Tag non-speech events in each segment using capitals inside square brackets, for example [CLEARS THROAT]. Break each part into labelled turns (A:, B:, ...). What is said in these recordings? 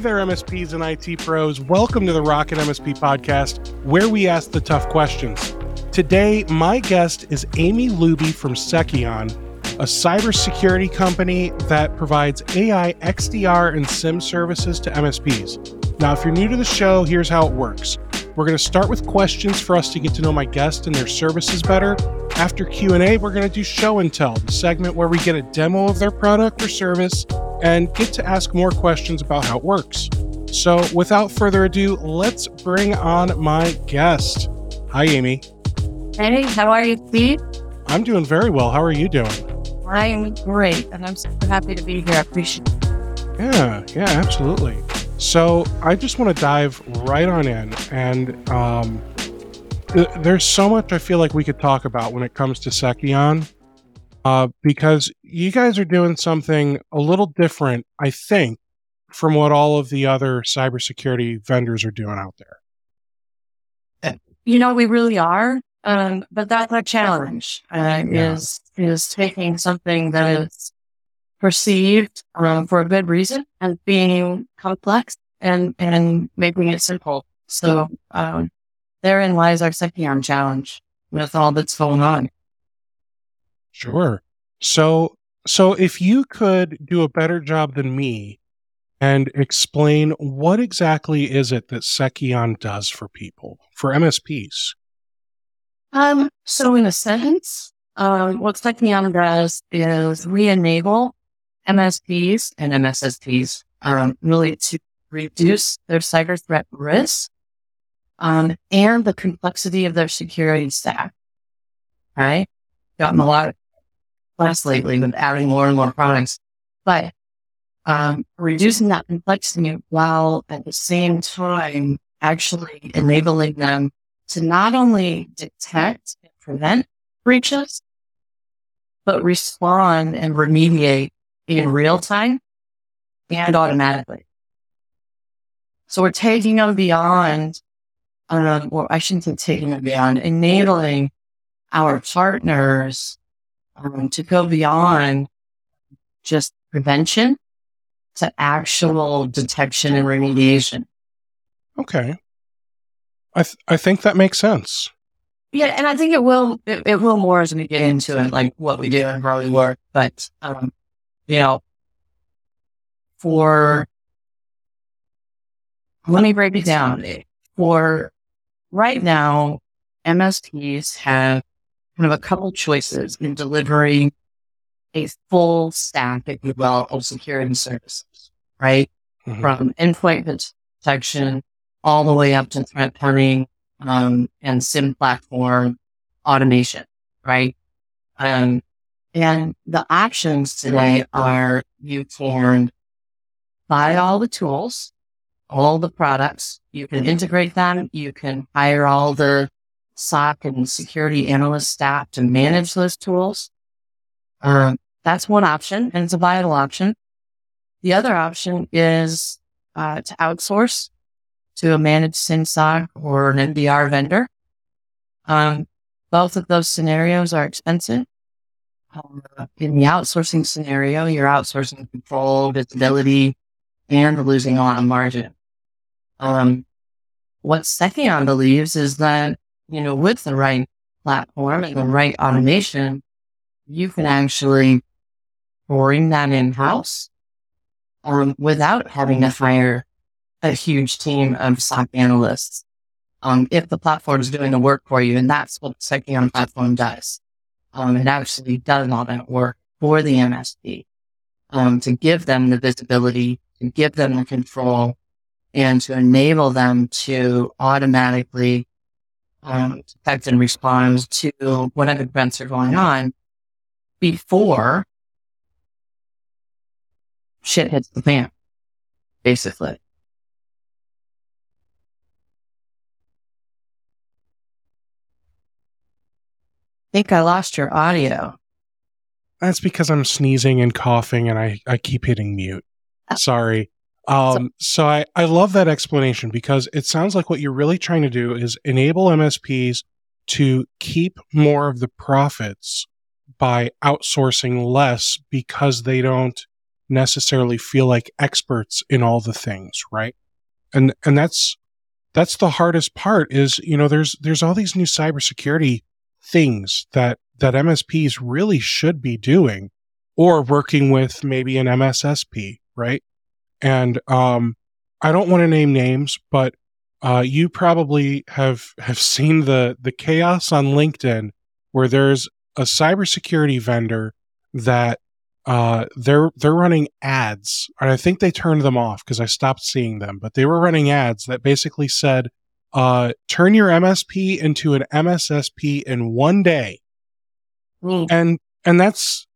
A: Hey there, MSPs and IT pros. Welcome to the Rocket MSP podcast, where we ask the tough questions. Today, my guest is Amy Luby from Seceon, a cybersecurity company that provides AI, XDR, and SIEM services to MSPs. Now, if you're new to the show, here's how it works. We're going to start with questions for us to get to know my guest and their services better. After Q&A, we're going to do show and tell, the segment where we get a demo of their product or service and get to ask more questions about how it works. So, without further ado, let's bring on my guest. Hi, Amy.
B: Hey, how are you, Steve?
A: I'm doing very well. How are you doing?
B: I'm great, and I'm super happy to be here. I appreciate it.
A: Yeah, yeah, absolutely. So, I just want to dive right on in. And um, th- there's so much I feel like we could talk about when it comes to Seceon uh, because you guys are doing something a little different, I think, from what all of the other cybersecurity vendors are doing out there.
B: You know, we really are, um, but that's our challenge. Uh, yeah. Is is taking something that is perceived um, for a good reason and being complex and and making it simple. So um, therein lies our Seceon challenge with all that's going on.
A: Sure. So, so if you could do a better job than me and explain what exactly is it that Seceon does for people, for MSPs?
B: Um, so in a sentence, um, what Seceon does is we enable MSPs and MSSPs um, really to reduce their cyber threat risk um, and the complexity of their security stack. Right? Gotten a lot less lately with adding more and more products, but um, reducing that complexity while at the same time actually enabling them to not only detect and prevent breaches, but respond and remediate in real time and automatically. So we're taking them beyond, um, or I shouldn't say taking them beyond, enabling our partners um, to go beyond just prevention to actual detection and remediation.
A: Okay. I, th- I think that makes sense.
B: Yeah, and I think it will it, it, will more as we get into it, like what we do and how we work. But um, you know, for let me break it down. For right now, MSPs have kind of a couple choices in delivering a full stack, if you will, of security services, right? Mm-hmm. From endpoint protection all the way up to threat hunting um, and SIEM platform automation, right? Um, and the options today are you can buy all the tools, all the products, you can integrate them, you can hire all the SOC and security analyst staff to manage those tools. Um, that's one option, and it's a vital option. The other option is uh, to outsource to a managed SIEM SOC or an MDR vendor. Um, both of those scenarios are expensive. Uh, in the outsourcing scenario, you're outsourcing control, visibility, and losing on margin. Um, what Seceon believes is that you know, with the right platform and the right automation, you can actually bring that in house um, without having to hire a huge team of SOC analysts. Um, if the platform is doing the work for you, and that's what the platform does. Um, it actually does all that work for the MSP, um, to give them the visibility, to give them the control, and to enable them to automatically um, detect and respond to whatever events are going on before shit hits the fan, basically. Think I lost your audio.
A: That's because I'm sneezing and coughing and I, I keep hitting mute. Oh. Sorry. Um, so I, I love that explanation because it sounds like what you're really trying to do is enable MSPs to keep more of the profits by outsourcing less because they don't necessarily feel like experts in all the things, right? And and that's that's the hardest part is, you know, there's there's all these new cybersecurity things that that MSPs really should be doing or working with maybe an MSSP, right? And um I don't want to name names, but uh, you probably have have seen the the chaos on LinkedIn where there's a cybersecurity vendor that uh, they're they're running ads, and I think they turned them off because I stopped seeing them. But they were running ads that basically said, uh, "Turn your MSP into an MSSP in one day," mm. and and that's.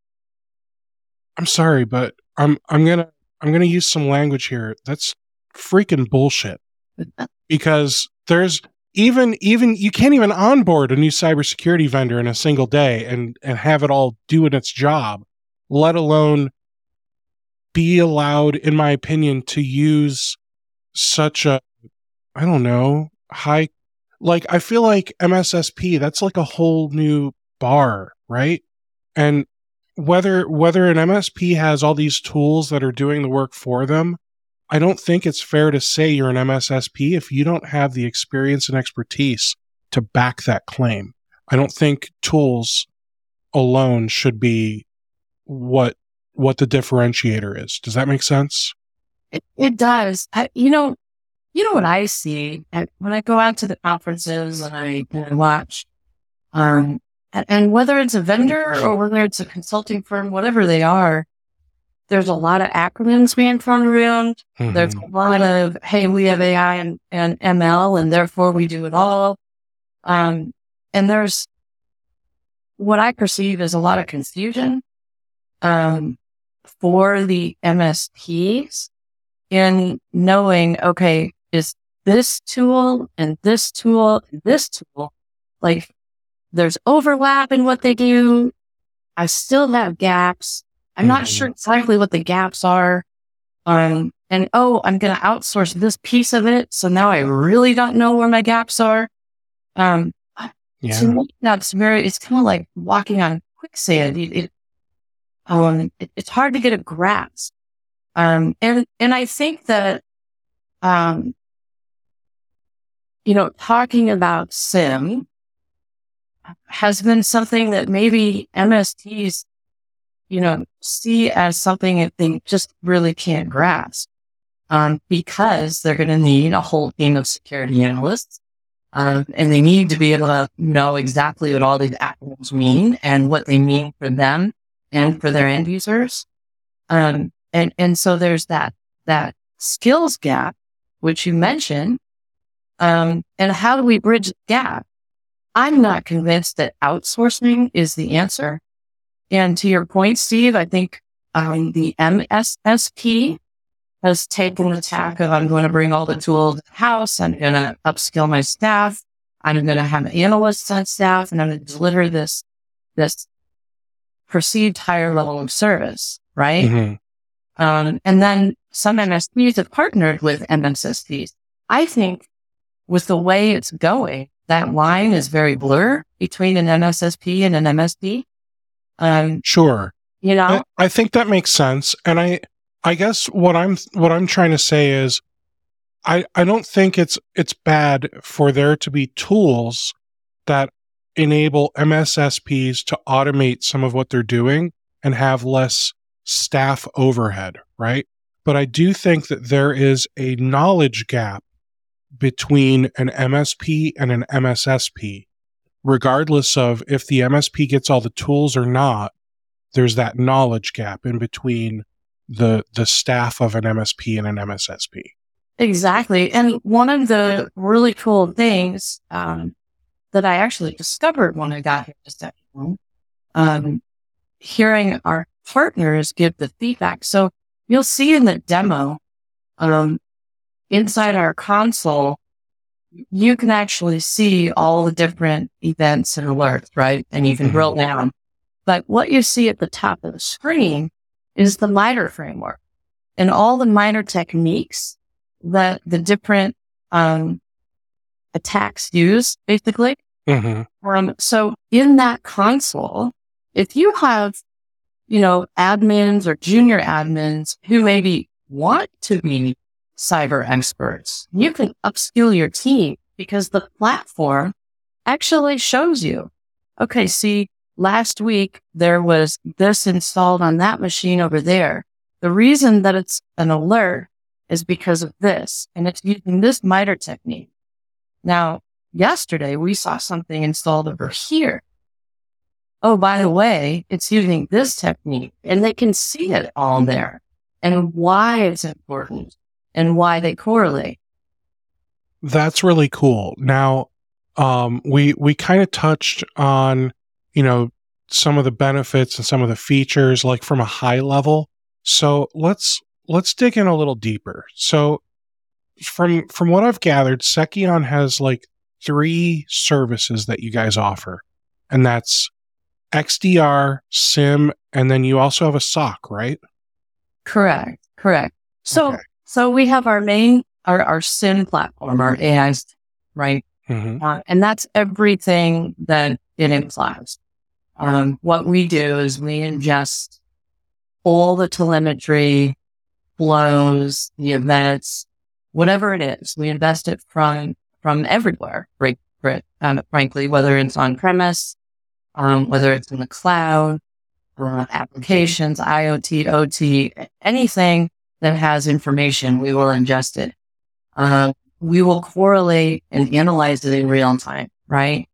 A: I'm sorry, but I'm I'm gonna I'm gonna use some language here. That's freaking bullshit. [LAUGHS] because there's even even you can't even onboard a new cybersecurity vendor in a single day and and have it all doing its job, let alone be allowed, in my opinion, to use such a I don't know high like I feel like MSSP that's like a whole new bar, right? And whether whether an MSP has all these tools that are doing the work for them I don't think it's fair to say you're an MSSP if you don't have the experience and expertise to back that claim. I don't think tools alone should be what what the differentiator is. Does that make sense?
B: It, it does. I, you know, you know what I see when I go out to the conferences and I, and I watch, um, and, and whether it's a vendor or whether it's a consulting firm, whatever they are, there's a lot of acronyms being thrown around. Mm-hmm. There's a lot of, hey, we have AI and, and ML and therefore we do it all. Um, and there's what I perceive as a lot of confusion, um, for the MSPs in knowing, okay, is this tool and this tool and this tool, like there's overlap in what they do. I still have gaps. I'm not sure mm-hmm. exactly what the gaps are. Um, and oh, I'm going to outsource this piece of it. So now I really don't know where my gaps are. Um, yeah. to me, that's very, it's kind of like walking on quicksand. It, it um, it, it's hard to get a grasp. Um, and, and I think that, um, you know, talking about SIEM has been something that maybe MSTs, you know, see as something that they just really can't grasp. Um, because they're going to need a whole team of security analysts. Um, and they need to be able to know exactly what all these acronyms mean and what they mean for them and for their end users. Um, and, and so there's that, that skills gap, which you mentioned. Um, and how do we bridge the gap? I'm not convinced that outsourcing is the answer. And to your point, Steve, I think um, the MSSP has taken the tack of I'm going to bring all the tools house. I'm going to upskill my staff. I'm going to have analysts on staff and I'm going to deliver this, this perceived higher level of service. Right. Mm-hmm. Um, and then some MSPs have partnered with MSSPs. I think with the way it's going, that line is very blur between an MSSP and an MSP.
A: Um, sure.
B: You know,
A: I, I think that makes sense. And I, I guess what I'm, what I'm trying to say is, I, I don't think it's, it's bad for there to be tools that enable MSSPs to automate some of what they're doing and have less staff overhead, right? But I do think that there is a knowledge gap between an MSP and an MSSP regardless of if the MSP gets all the tools or not, there's that knowledge gap in between the the staff of an MSP and an MSSP.
B: Exactly. And one of the really cool things um, that I actually discovered when I got here to Seceon, um, hearing our partners give the feedback. So you'll see in the demo, um, inside our console, you can actually see all the different events and alerts, right? And you can drill mm-hmm. down. But what you see at the top of the screen is the MITRE framework and all the MITRE techniques that the different um, attacks use, basically. Mm-hmm. Um, so in that console, if you have you know, admins or junior admins who maybe want to be cyber experts. You can upskill your team because the platform actually shows you, okay, see, last week there was this installed on that machine over there. The reason that it's an alert is because of this, and it's using this MITRE technique. Now, yesterday we saw something installed over here. Oh, by the way, it's using this technique and they can see it all there and why it's important and why they correlate.
A: That's really cool. Now, um, we we kind of touched on, you know, some of the benefits and some of the features, like from a high level. So let's let's dig in a little deeper. So, from from what I've gathered, Seceon has like three services that you guys offer, and that's XDR, SIEM, and then you also have a SOC, right?
B: Correct. Correct. So okay. So we have our main our our SIEM platform, our AI, right? Mm-hmm. Uh, and that's everything that it implies. Um, what we do is we ingest all the telemetry, flows, the events, whatever it is. We invest it from from everywhere, right? Um, frankly, whether it's on premise, um, whether it's in the cloud, uh, applications, IoT, OT, anything that has information, we will ingest it. Uh, we will correlate and analyze it in real time, right?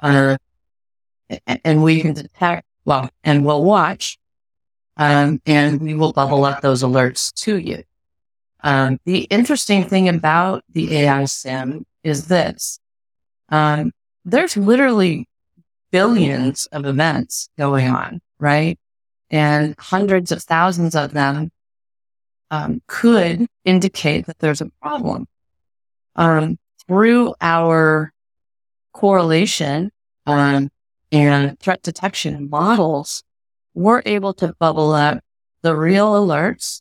B: Uh, and we can detect, well, and we'll watch, um, and we will bubble up those alerts to you. Um, the interesting thing about the AI SIEM is this. Um, there's literally billions of events going on, right? And hundreds of thousands of them um, could indicate that there's a problem. Um, through our correlation um, and threat detection models, we're able to bubble up the real alerts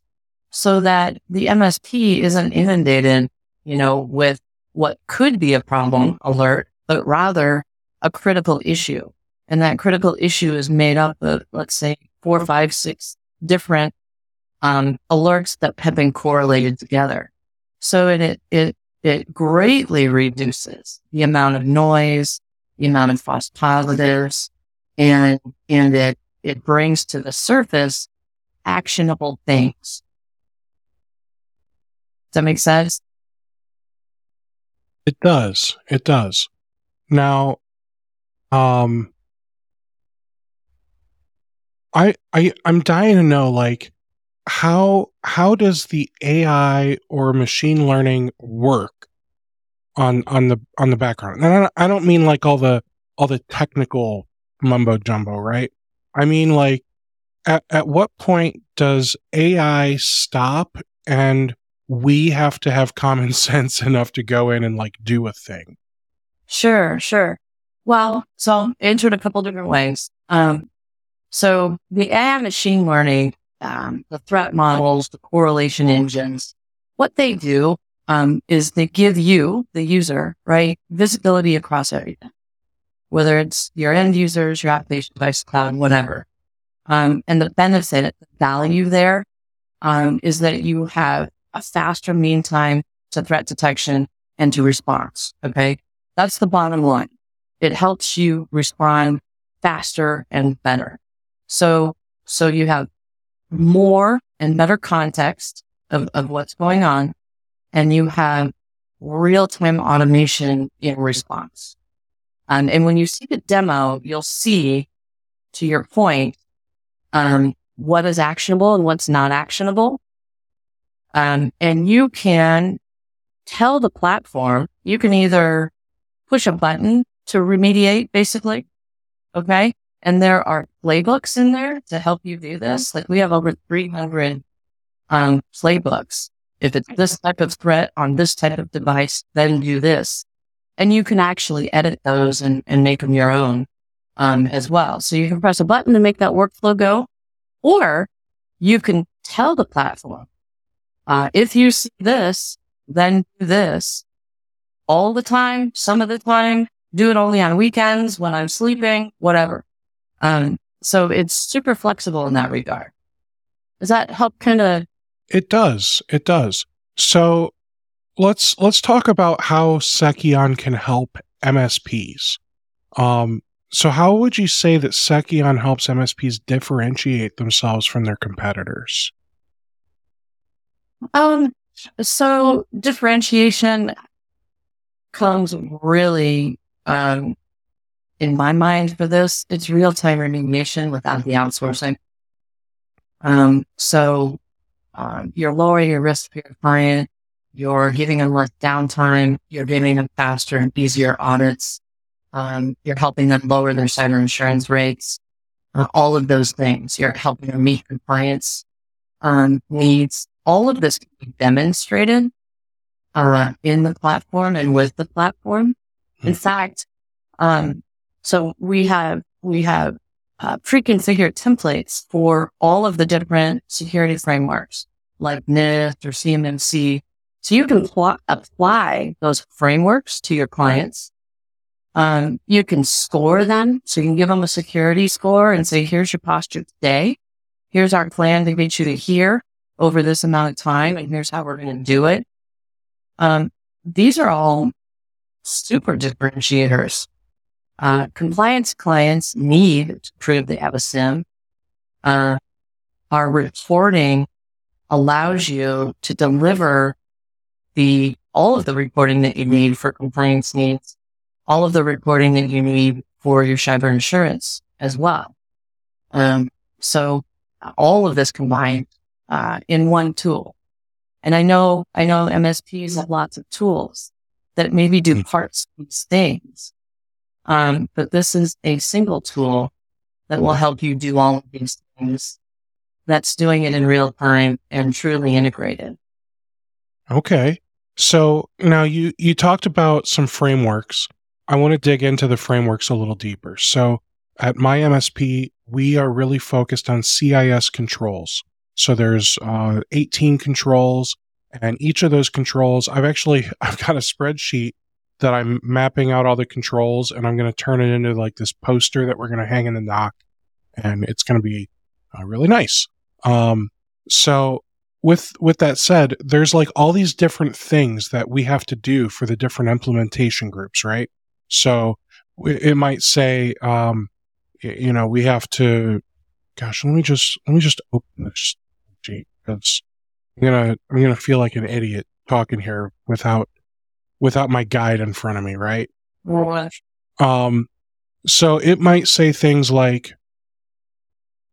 B: so that the MSP isn't inundated, you know, with what could be a problem alert, but rather a critical issue. And that critical issue is made up of, let's say, four, five, six different um, alerts that have been correlated together. So it, it, it greatly reduces the amount of noise, the amount of false positives, and, and it, it brings to the surface actionable things. Does that make sense?
A: It does. It does. Now, um, I I I'm dying to know like how how does the AI or machine learning work on on the on the background? And I don't, mean like all the all the technical mumbo jumbo, right? I mean like at, at what point does AI stop and we have to have common [LAUGHS] sense enough to go in and like do a thing?
B: Sure, sure. Well, so I'll answer it a couple different ways. Um, so the AI machine learning, um, the threat models, the correlation engines, what they do um, is they give you, the user, right, visibility across everything, whether it's your end users, your application device, cloud, whatever. Um, and the benefit, the value there um, is that you have a faster mean time to threat detection and to response. Okay. That's the bottom line it helps you respond faster and better. So, so you have more and better context of, of what's going on and you have real time automation in response. Um, and when you see the demo, you'll see to your point, um, what is actionable and what's not actionable. Um, and you can tell the platform, you can either push a button to remediate basically. Okay. And there are playbooks in there to help you do this. Like we have over 300 um, playbooks. If it's this type of threat on this type of device, then do this. And you can actually edit those and, and make them your own um, as well. So you can press a button to make that workflow go, or you can tell the platform, uh, if you see this, then do this all the time, some of the time, do it only on weekends when I'm sleeping, whatever. Um, so it's super flexible in that regard. Does that help kind of?
A: It does. It does. So let's let's talk about how Seceon can help MSPs. Um, so how would you say that Seceon helps MSPs differentiate themselves from their competitors?
B: Um, so differentiation comes really, um, in my mind for this, it's real time remediation without the outsourcing. Um, so, um, you're lowering your risk for your client. You're giving them less downtime. You're giving them faster and easier audits. Um, you're helping them lower their cyber insurance rates. Uh, all of those things. You're helping them meet compliance um, needs. All of this can be demonstrated uh, in the platform and with the platform. In hmm. fact, um, so we have we have uh, pre-configured templates for all of the different security frameworks like NIST or CMMC. So you can pl- apply those frameworks to your clients. Um, you can score them. So you can give them a security score and say, here's your posture today. Here's our plan to get you to here over this amount of time. And here's how we're going to do it. Um, these are all super differentiators uh, compliance clients need to prove they have a SIEM. Uh, our reporting allows you to deliver the all of the reporting that you need for compliance needs, all of the reporting that you need for your cyber insurance as well. Um, so all of this combined uh, in one tool. And I know I know MSPs have lots of tools that maybe do hmm. parts of these things. Um, but this is a single tool that will help you do all of these things. That's doing it in real time and truly integrated.
A: Okay. So now you, you talked about some frameworks. I want to dig into the frameworks a little deeper. So at my MSP, we are really focused on CIS controls. So there's uh, 18 controls and each of those controls, I've actually, [LAUGHS] I've got a spreadsheet that I'm mapping out all the controls and I'm going to turn it into like this poster that we're going to hang in the dock and it's going to be uh, really nice. Um, so with, with that said, there's like all these different things that we have to do for the different implementation groups, right? So it might say, um, you know, we have to, gosh, let me just, let me just open this because I'm to, I'm to feel like an idiot talking here without without my guide in front of me, right?
B: What?
A: Um, so it might say things like,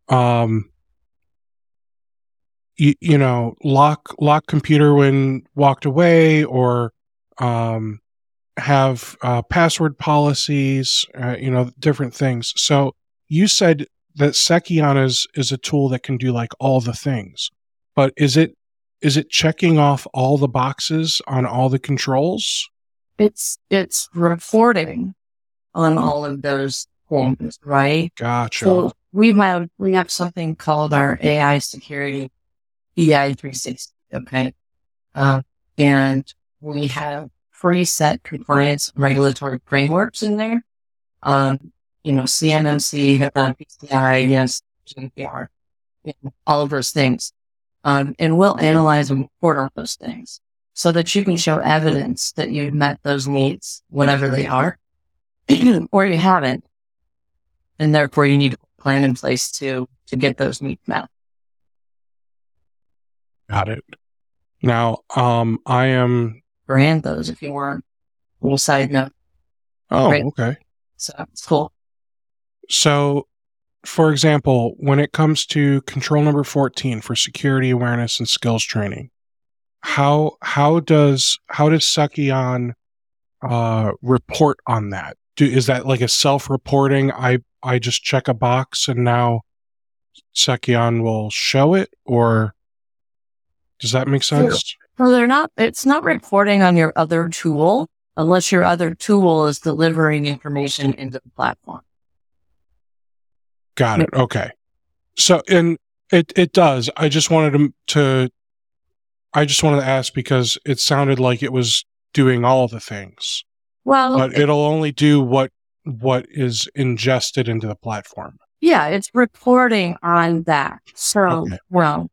A: um, you, you know, lock lock computer when walked away, or um, have uh, password policies, uh, you know, different things. So you said that Seceon is is a tool that can do like all the things, but is it is it checking off all the boxes on all the controls?
B: It's it's reporting on all of those things, right?
A: Gotcha.
B: So we have we have something called our AI security EI 360. Okay. Uh, and we have preset compliance regulatory frameworks in there. Um, you know, HIPAA, PCI, yes, GDPR, all of those things. Um, and we'll analyze and report on those things so that you can show evidence that you've met those needs, whatever they are, [CLEARS THROAT] or you haven't. And therefore you need a plan in place to, to get those needs met.
A: Got it. Now, um, I am
B: brand those if you want. Little side note.
A: Oh, right? okay.
B: So it's cool.
A: So for example, when it comes to control number 14 for security awareness and skills training, how how does how does Seceon uh, report on that? Do, is that like a self-reporting? I I just check a box and now Seceon will show it, or does that make sense?
B: Well, they're not. It's not reporting on your other tool unless your other tool is delivering information into the platform.
A: Got it. Okay. So, and it, it does. I just wanted to, to, I just wanted to ask because it sounded like it was doing all the things.
B: Well,
A: but it'll only do what, what is ingested into the platform.
B: Yeah, it's reporting on that. So,
A: Okay.
B: well,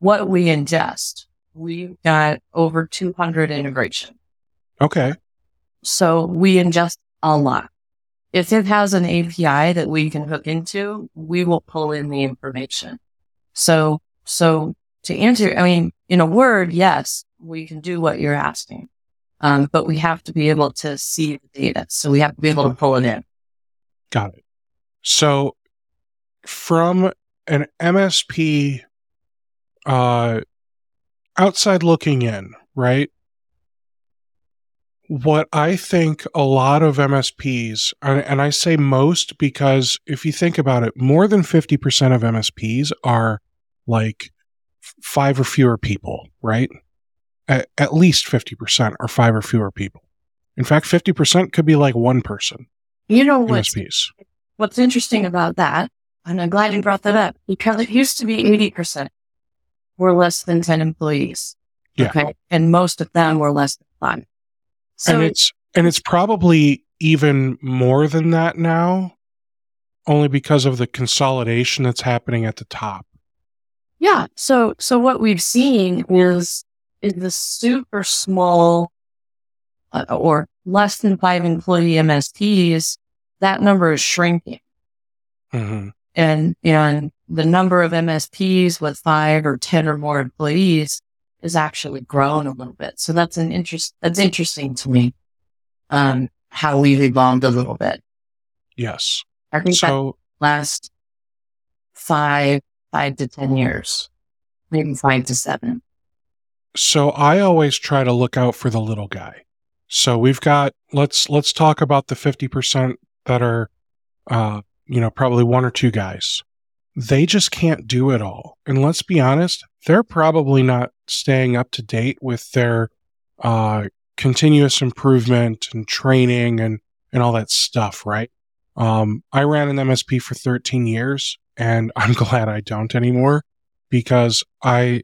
B: what we ingest, we've got over 200 integration.
A: Okay.
B: So we ingest a lot. If it has an API that we can hook into, we will pull in the information. So, so to answer, I mean, in a word, yes, we can do what you're asking. Um, but we have to be able to see the data. So we have to be able to pull it in.
A: Got it. So from an MSP uh outside looking in, right? What I think a lot of MSPs, and I say most because if you think about it, more than 50% of MSPs are like five or fewer people, right? At, at least 50% are five or fewer people. In fact, 50% could be like one person,
B: You know what's,
A: MSPs.
B: what's interesting about that? And I'm glad you brought that up because it used to be 80% were less than 10 employees.
A: Yeah.
B: Okay. And most of them were less than five. So
A: and it's and it's probably even more than that now only because of the consolidation that's happening at the top
B: Yeah. So, so what we've seen is, is the super small uh, or less than five employee MSPs, that number is shrinking.
A: Mhm.
B: And, and the number of MSPs with five or 10 or more employees is actually grown a little bit. So that's an interest, that's interesting to me. Um, how we've evolved a little bit.
A: yes
B: I think
A: so
B: last five, five to 10 years, maybe five to seven.
A: so i always try to look out for the little guy so we've got let's let's talk about the 50% that are uh you know probably one or two guys they just can't do it all. And let's be honest they're probably not staying up to date with their uh continuous improvement and training and and all that stuff right? Um i ran an msp for 13 years and [LAUGHS] i'm glad i don't anymore because i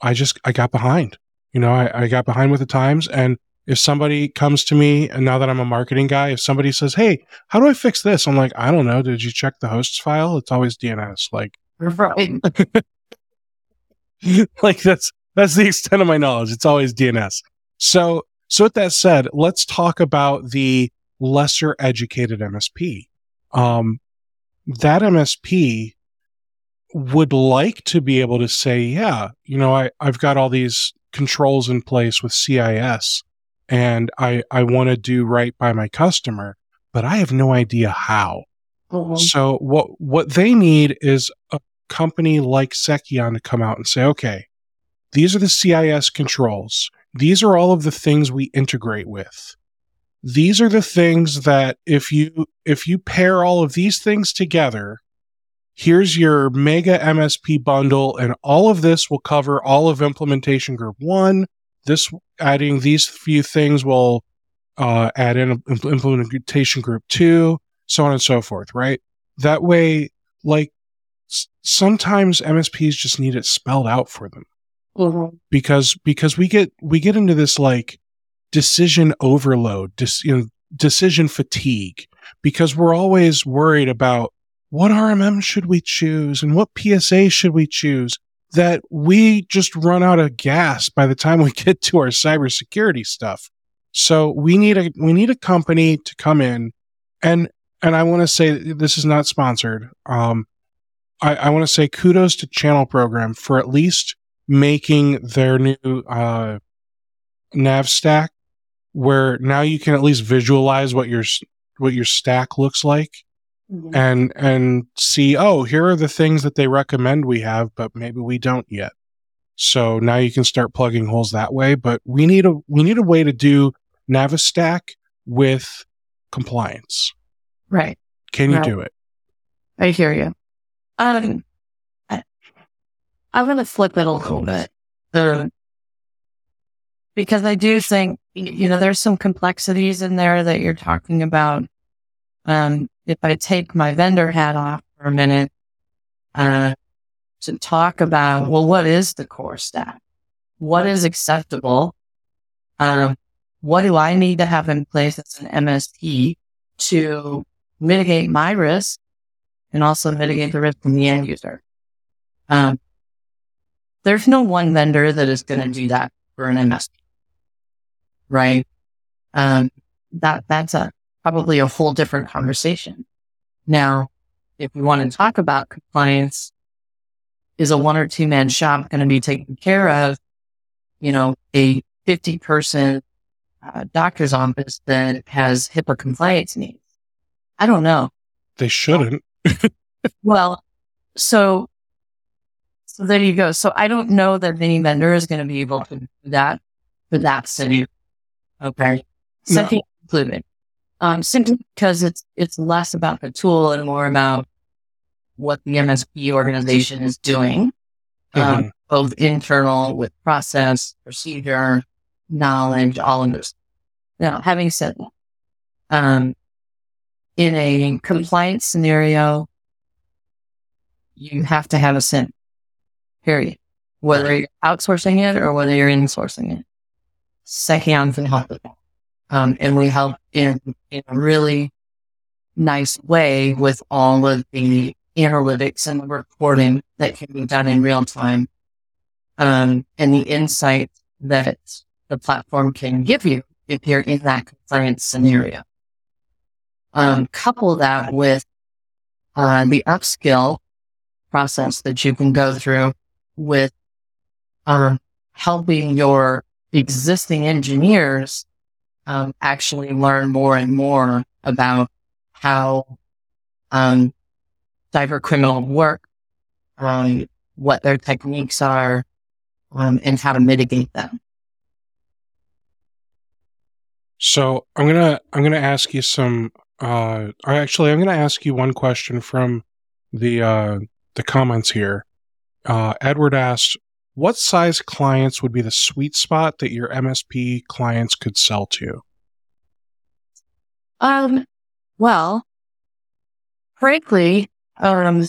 A: i just i got behind. You know i, I got behind with the times and if somebody comes to me and now that i'm a marketing guy if somebody says hey how do i fix this i'm like i don't know did you check the hosts file it's always dns like
B: Right. [LAUGHS]
A: like that's that's the extent of my knowledge. It's always DNS. So so with that said, let's talk about the lesser educated MSP. Um, that MSP would like to be able to say, yeah, you know, I, I've got all these controls in place with CIS and I, I want to do right by my customer, but I have no idea how.
B: Mhm.
A: So what what they need is a company like Seceon to come out and say, okay, these are the CIS controls. These are all of the things we integrate with. These are the things that if you if you pair all of these things together, here's your mega MSP bundle, and all of this will cover all of implementation group one. This adding these few things will uh, add in im- implementation group two, so on and so forth, right? That way, like s- sometimes MSPs just need it spelled out for them
B: Mhm.
A: because because we get we get into this like decision overload, dis, you know, decision fatigue because we're always worried about what RMM should we choose and what PSA should we choose that we just run out of gas by the time we [LAUGHS] get to our cybersecurity stuff. So we need a we need a company to come in and and I want to say this is not sponsored. Um, I, I want to say kudos to Channel Program for at least making their new uh, nav stack, where now you can at least visualize what your what your stack looks like,
B: Mhm.
A: and and see, oh, here are the things that they recommend we have, but maybe we don't yet. So now you can start plugging holes that way. But we need a we need a way to do Navistack with compliance.
B: Right.
A: Can you
B: Right.
A: do it?
B: I hear you. Um, I, I'm going to flip it a little bit. Um, because I do think, you know, there's some complexities in there that you're talking about. Um, if I take my vendor hat off for a minute, uh, to talk about, well, what is the core stack? What is acceptable? Um, what do I need to have in place as an MSP to mitigate my risk and also mitigate the risk from the end user. Um, there's no one vendor that is going to do that for an MSP, right? Um, that that's a probably a whole different conversation. Now, if we want to talk about compliance, is a one or two man shop going to be taken care of? You know, a 50 person uh, doctor's office that has HIPAA compliance needs. I don't know.
A: They shouldn't. [LAUGHS]
B: well, so, so there you go. So I don't know that any vendor is going to be able to do that for that city. Okay. Second no. included. Um, simply because it's, it's less about the tool and more about what the MSP organization is doing, um, mm-hmm. both internal with process, procedure, knowledge, all of those. Now, having said that, um, in a compliance scenario, you have to have a SIEM, period. Whether you're outsourcing it or whether you're insourcing it. Seceon can help with that. Um, and we help in, in a really nice way with all of the analytics and the reporting that can be done in real time. Um, and the insight that the platform can give you if you're in that compliance scenario. Um, couple that with uh, the upskill process that you can go through with um, helping your existing engineers um, actually learn more and more about how um, cyber criminal work, um, what their techniques are, um, and how to mitigate them.
A: So I'm gonna I'm gonna ask you some. Uh, actually, I'm gonna ask you one question from the uh, the comments here. Uh, Edward asked, "What size clients would be the sweet spot that your MSP clients could sell to?"
B: Um. Well, frankly, um,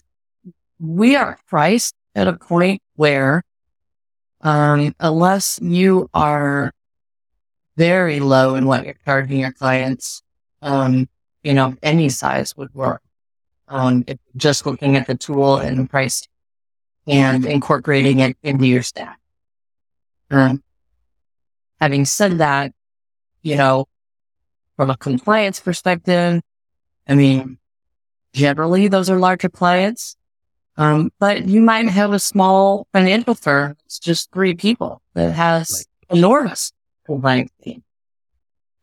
B: we are priced at a point where, um, unless you are very low in what you're charging your clients. Um, you know, any size would work. Um, just looking at the tool and the price and incorporating it into your stack. Um, having said that, you know, from a compliance perspective, I mean, generally those are larger clients. Um, but you might have a small financial firm. It's just three people that has enormous compliance team.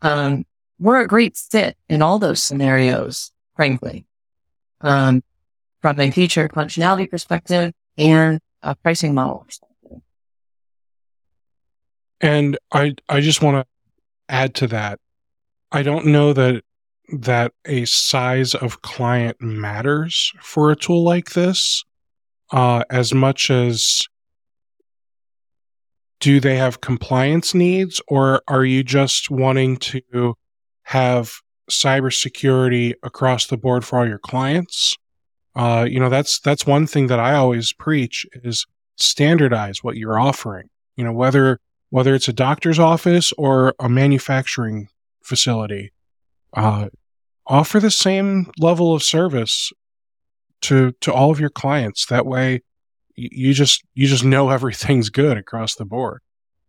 B: Um, we're a great fit in all those scenarios, frankly, um, from a feature functionality perspective and a pricing model.
A: And I, I just want to add to that. I don't know that that a size of client matters for a tool like this uh, as much as do they have compliance needs or are you just wanting to have cybersecurity across the board for all your clients? Uh, you know, that's that's one thing that I always preach is standardize what you're offering. You know, whether whether it's a doctor's office or a manufacturing facility, uh, offer the same level of service to to all of your clients. That way, you just you just know [LAUGHS] everything's good across the board.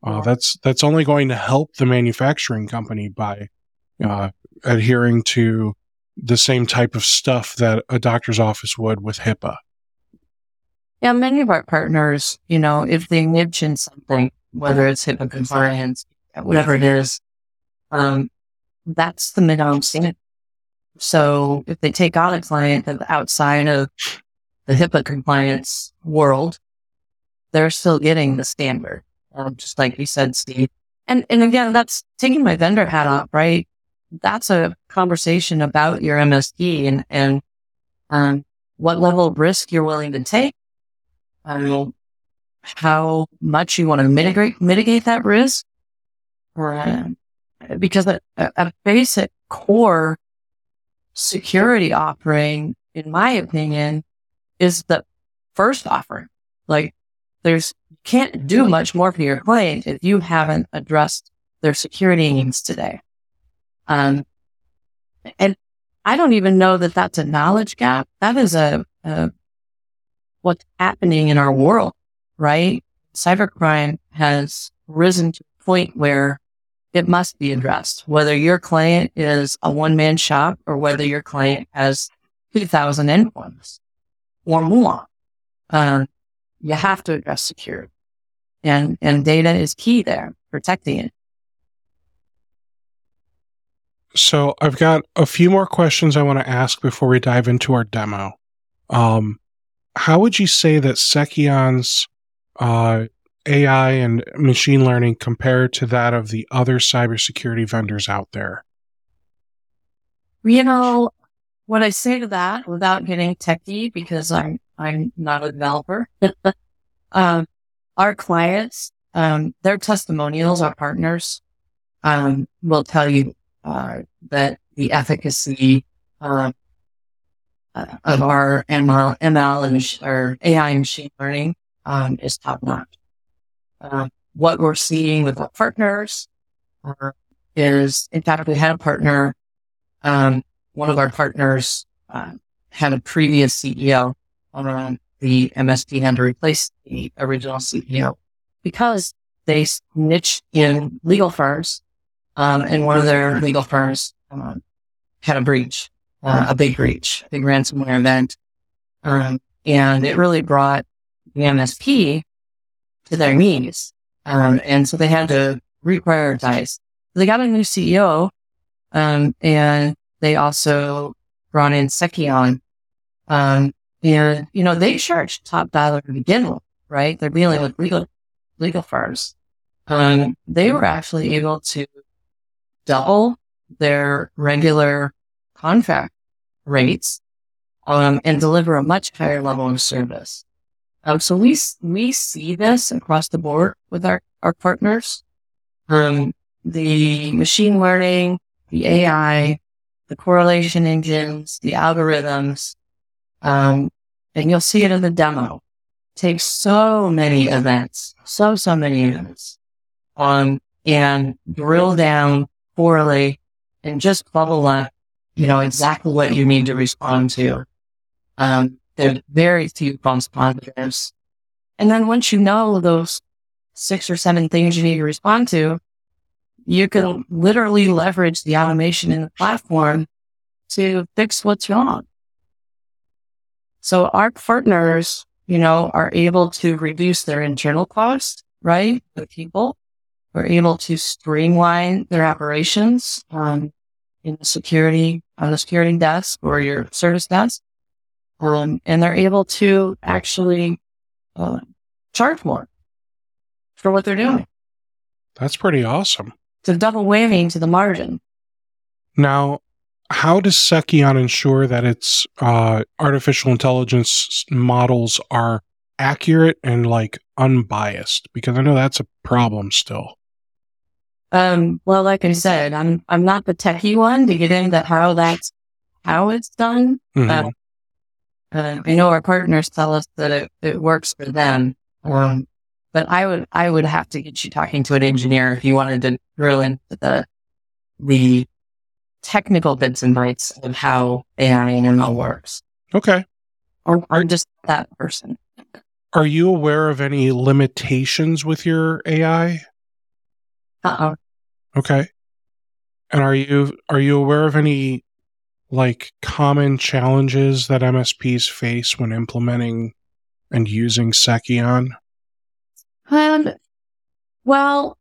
A: Uh, that's that's only going to help the manufacturing company by uh, adhering to the same type of stuff that a doctor's office would with HIPAA.
B: Yeah, many of our partners, you know, if they mention something, whether it's HIPAA compliance, whatever it is, um, that's the minimum standard. So if they take on a client outside of the HIPAA compliance world, they're still getting the standard, um, just like you said, Steve. And and again, that's taking my vendor hat off, right? That's a conversation about your MSP and and um, what level of risk you're willing to take, um, how much you want to mitigate mitigate that risk, uh, because a, a basic core security offering, in my opinion, is the first offering. Like there's, you can't do much more for your client if you haven't addressed their security needs today. Um, and I don't even know that that's a knowledge gap. That is a, a what's happening in our world, right? Cybercrime has risen to a point where it must be addressed, whether your client is a one man shop or whether your client has 2000 endpoints or more. Um, you have to address security and, and data is key there, protecting it.
A: So I've got a few more questions I want to ask before we dive into our demo. Um, how would you say that Seceon's uh, AI and machine learning compare to that of the other cybersecurity vendors out there?
B: You know, what I say to that without getting techy because I'm I'm not a developer. [LAUGHS] um, our clients, um, their testimonials, our partners, um, will tell you uh, that the efficacy um, uh, of our ML, ML and or AI and machine learning um, is top notch. Uh, what we're seeing with our partners uh, is, in fact, we had a partner. Um, one of our partners uh, had a previous CEO on the MSP had to replace the original CEO because they niche in legal firms um, and one of their legal firms um, had a breach, uh, a big breach, big ransomware event. Um, and it really brought the MSP to their knees. Um, and so they had to reprioritize. They got a new CEO, um, and they also brought in Seceon. Um, and, you know, they charge top dollar to begin with, right? They're dealing with legal, legal firms. Um, they were actually able to double their regular contract rates um, and deliver a much higher level of service. Um, so we we see this across the board with our our partners. Um, the machine learning, the AI, the correlation engines, the algorithms, um, and you'll see it in the demo. Takes so many events, so so many events, um, and drill down poorly and just bubble up, you know, exactly what you need to respond to. Um, are very few false positives. And then once you know those six or seven things you need to respond to, you can literally leverage the automation in the platform to fix what's wrong. So our partners, you know, are able to reduce their internal costs, right? The people are able to streamline their operations um, in the security on the security desk or your service desk, um, and they're able to actually uh, charge more for what they're doing.
A: That's pretty awesome.
B: It's a double whammy to the margin.
A: Now, how does Seceon ensure that its uh, artificial intelligence models are accurate and like unbiased? Because I know that's a problem still.
B: Um, well, like I said, I'm I'm not the techie one to get into how that's how it's done. Mm-hmm. Uh, uh, I know our partners tell us that it, it works for them. Um, but I would I would have to get you talking to an engineer if you wanted to drill into the the technical bits and bytes of how AI and ML works.
A: Okay.
B: Or, or just that person.
A: Are you aware of any limitations with your AI?
B: Uh-oh.
A: Okay. And are you are you aware of any like common challenges that MSPs face when implementing and using Seceon?
B: Um, well,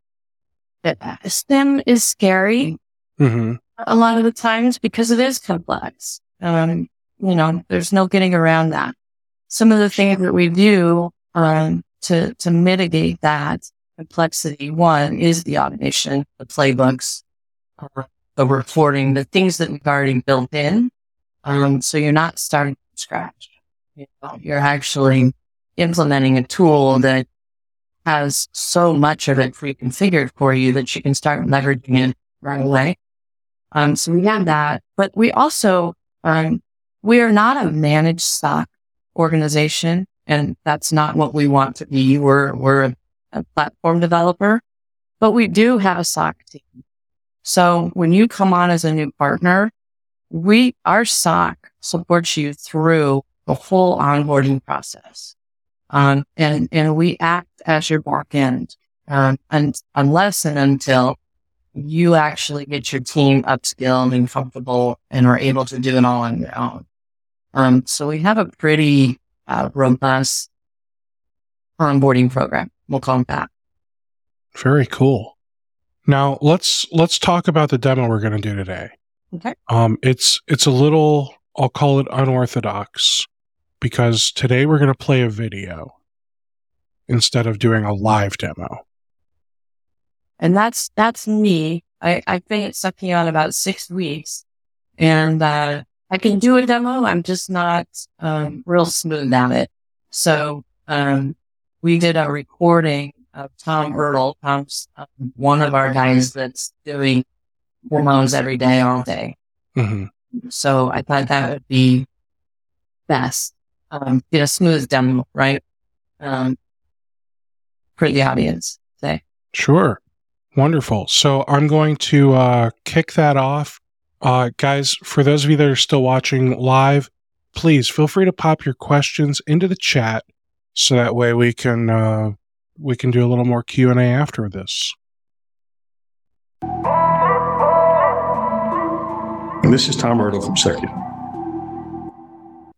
B: SIEM is scary mm-hmm. a lot of the times because it is complex. Um, you know, there's no getting around that. Some of the things that we do um, to to mitigate that complexity. One is the automation, the playbooks, uh, the reporting, the things that we've already built in. Um, so you're not starting from scratch. You know, you're actually implementing a tool that has so much of it pre-configured for you that you can start leveraging it right away. Um, so we have that, but we also, um, we are not a managed SOC organization, and that's not what we want to be. We're, we're a a platform developer, but we do have a SOC team. So when you come on as a new partner, we, our SOC supports you through the whole onboarding process. Um, and, and we act as your backend, um, and unless and until you actually get your team upskilled and comfortable and are able to do it all on your own. Um, so we have a pretty uh, robust onboarding program. We'll call it that.
A: Very cool. Now let's let's talk about the demo we're going to do today.
B: Okay.
A: Um, it's it's a little I'll call it unorthodox because today we're going to play a video instead of doing a live demo.
B: And that's that's me. I I think it's sucking on about six weeks, and uh, I can do a demo. I'm just not um, real smooth at it. So um, we did a recording of Tom Ertl. Tom's um, one of our guys that's doing hormones every day, all day.
A: Mm-hmm.
B: So I thought that would be best. Um, get a smooth demo, right? Um, for the audience. Say.
A: Sure. Wonderful. So I'm going to uh, kick that off. Uh, guys, for those of you that are still watching live, please feel free to pop your questions into the chat so that way we can uh, we can do a little more Q and A after this.
C: This is Tom Ertl from Seceon.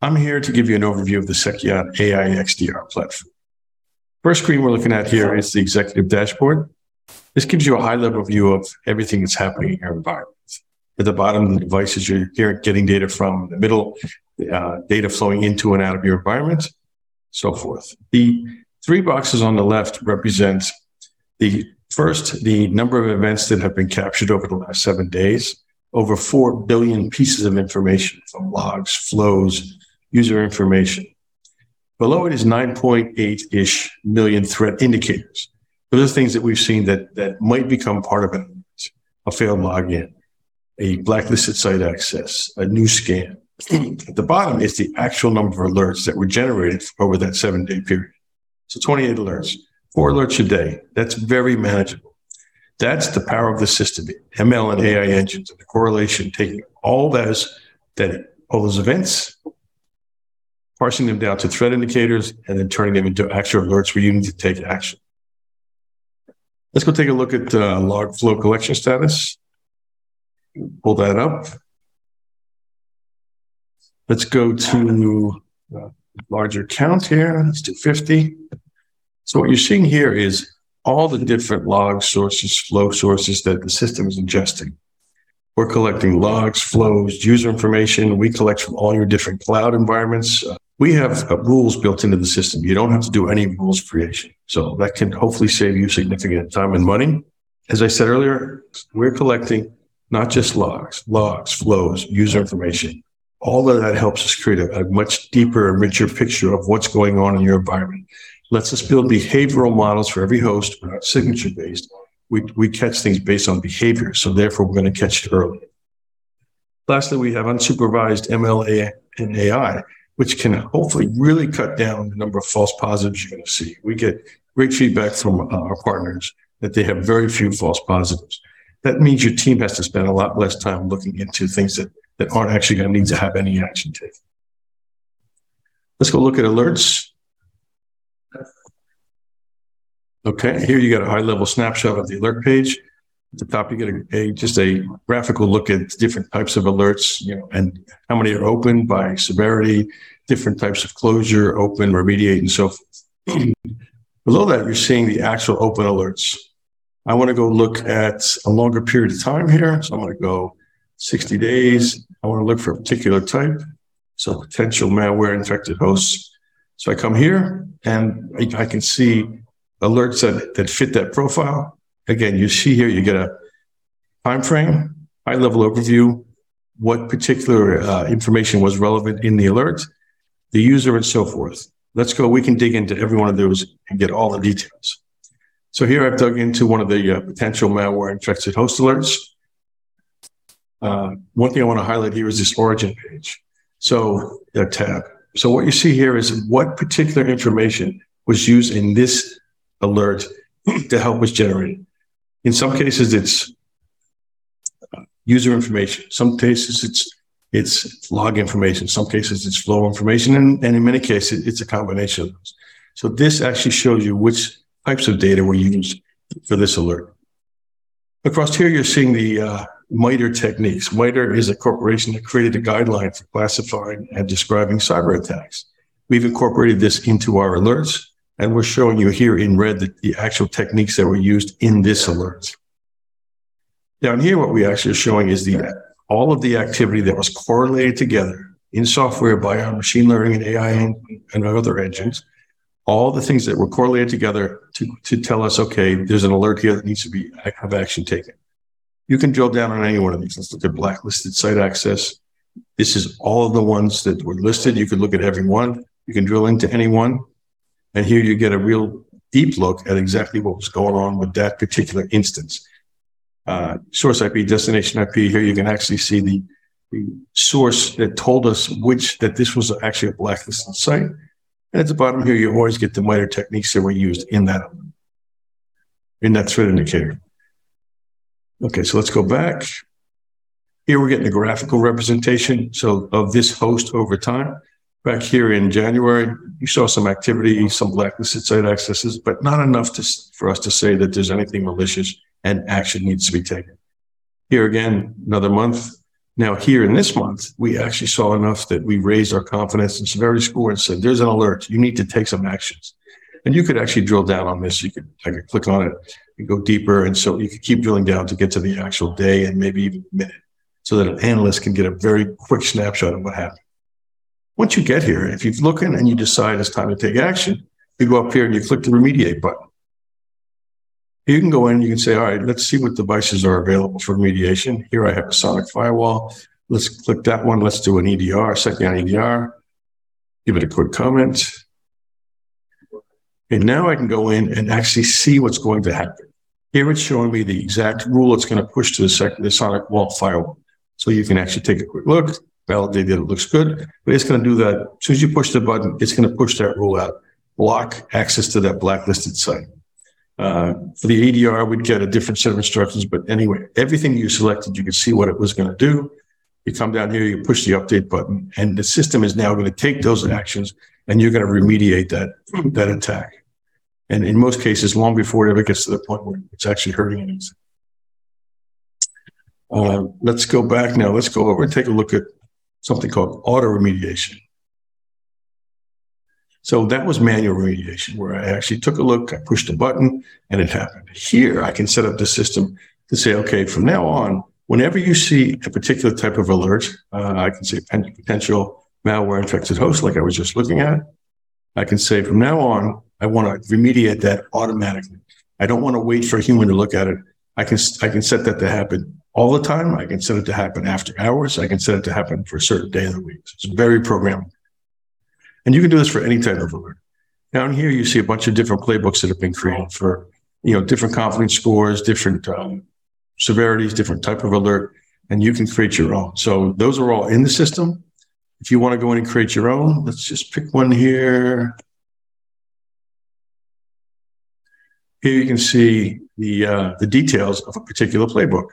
C: I'm here to give you an overview of the Seceon AI XDR platform. First screen we're looking at here is the executive dashboard. This gives you a high level view of everything that's happening in your environment. At the bottom, the devices you're getting data from. In the middle, uh, data flowing into and out of your environment, so forth. The three boxes on the left represent the first, the number of events that have been captured over the last seven days, over 4 billion pieces of information from logs, flows, user information. Below it is 9.8 ish million threat indicators. Those are things that we've seen that, that might become part of an, a failed login, a blacklisted site access, a new scan. At the bottom is the actual number of alerts that were generated over that seven day period. So 28 alerts, four alerts a day. That's very manageable. That's the power of the system, ML and AI engines, and the correlation, taking all those that all those events, parsing them down to threat indicators, and then turning them into actual alerts where you need to take action. Let's go take a look at uh, log flow collection status. Pull that up. Let's go to larger count here. Let's do 50. So what you're seeing here is all the different log sources, flow sources that the system is ingesting. We're collecting logs, flows, user information. We collect from all your different cloud environments. We have uh, rules built into the system. You don't have to do any rules creation. So that can hopefully save you significant time and money. As I said earlier, we're collecting not just logs, logs, flows, user information. All of that helps us create a, a much deeper and richer picture of what's going on in your environment. Lets us build behavioral models for every host. We're not signature based. We, we catch things based on behavior. So therefore, we're going to catch it early. Lastly, we have unsupervised MLA and AI which can hopefully really cut down the number of false positives you're going to see. We get great feedback from uh, our partners that they have very few false positives. That means your team has to spend a lot less time looking into things that, that aren't actually going to need to have any action taken. Let's go look at alerts. Okay, here you got a high level snapshot of the alert page. At the top, you get a, a, just a graphical look at different types of alerts, you know, and how many are open by severity, different types of closure, open, remediate, and so forth. [CLEARS THROAT] Below that, you're seeing the actual open alerts. I want to go look at a longer period of time here. So I'm going to go 60 days. I want to look for a particular type. So potential malware infected hosts. So I come here and I, I can see alerts that, that fit that profile. Again, you see here, you get a time frame, high level overview, what particular uh, information was relevant in the alert, the user, and so forth. Let's go. We can dig into every one of those and get all the details. So here I've dug into one of the uh, potential malware infected host alerts. Uh, one thing I want to highlight here is this origin page. So a tab. So what you see here is what particular information was used in this alert to help was generated. In some cases, it's user information. Some cases, it's it's log information. Some cases, it's flow information. And, and in many cases, it's a combination of those. So this actually shows you which types of data were used for this alert. Across here, you're seeing the uh, MITRE techniques. MITRE is a corporation that created a guideline for classifying and describing cyber attacks. We've incorporated this into our alerts, and we're showing you here in red the, the actual techniques that were used in this alert. Down here, what we actually are showing is the all of the activity that was correlated together in software by our machine learning and AI and, and other engines, all the things that were correlated together to, to tell us, okay, there's an alert here that needs to be have action taken. You can drill down on any one of these. Let's look at blacklisted site access. This is all of the ones that were listed. You could look at every one. You can drill into any one. And here you get a real deep look at exactly what was going on with that particular instance uh, source IP, destination IP. Here you can actually see the, the source that told us which that this was actually a blacklisted site. And at the bottom here, you always get the MITRE techniques that were used in that in that threat indicator. Okay, so let's go back. Here we're getting a graphical representation so of this host over time. Back here in January, you saw some activity, some blacklisted site accesses, but not enough to, for us to say that there's anything malicious and action needs to be taken. Here again, another month. Now, here in this month, we actually saw enough that we raised our confidence and severity score and said, there's an alert. You need to take some actions. And you could actually drill down on this. You could, I could click on it and go deeper. And so you could keep drilling down to get to the actual day and maybe even minute so that an analyst can get a very quick snapshot of what happened. Once you get here, if you're looking and you decide it's time to take action, you go up here and you click the remediate button. You can go in, you can say, all right, let's see what devices are available for remediation. Here I have a Sonic firewall. Let's click that one. Let's do an EDR, second EDR. Give it a quick comment. And now I can go in and actually see what's going to happen. Here it's showing me the exact rule it's going to push to the, second, the SonicWall firewall. So you can actually take a quick look, validate that it looks good, but it's going to do that. As soon as you push the button, it's going to push that rule out, block access to that blacklisted site. Uh, for the EDR, we'd get a different set of instructions. But anyway, everything you selected, you could see what it was going to do. You come down here, you push the update button, and the system is now going to take those actions and you're going to remediate that, that attack. And in most cases, long before it ever gets to the point where it's actually hurting anything. Uh, let's go back now. Let's go over and take a look at something called auto remediation. So that was manual remediation where I actually took a look, I pushed a button, and it happened. Here, I can set up the system to say, okay, from now on, whenever you see a particular type of alert, uh, I can say potential malware infected host, like I was just looking at. I can say from now on, I want to remediate that automatically. I don't want to wait for a human to look at it. I can I can set that to happen all the time. I can set it to happen after hours. I can set it to happen for a certain day of the week. So it's very programmable. And you can do this for any type of alert. Down here, you see a bunch of different playbooks that have been created for, you know, different confidence scores, different um, severities, different type of alert, and you can create your own. So those are all in the system. If you want to go in and create your own, let's just pick one here. Here you can see the uh, the details of a particular playbook.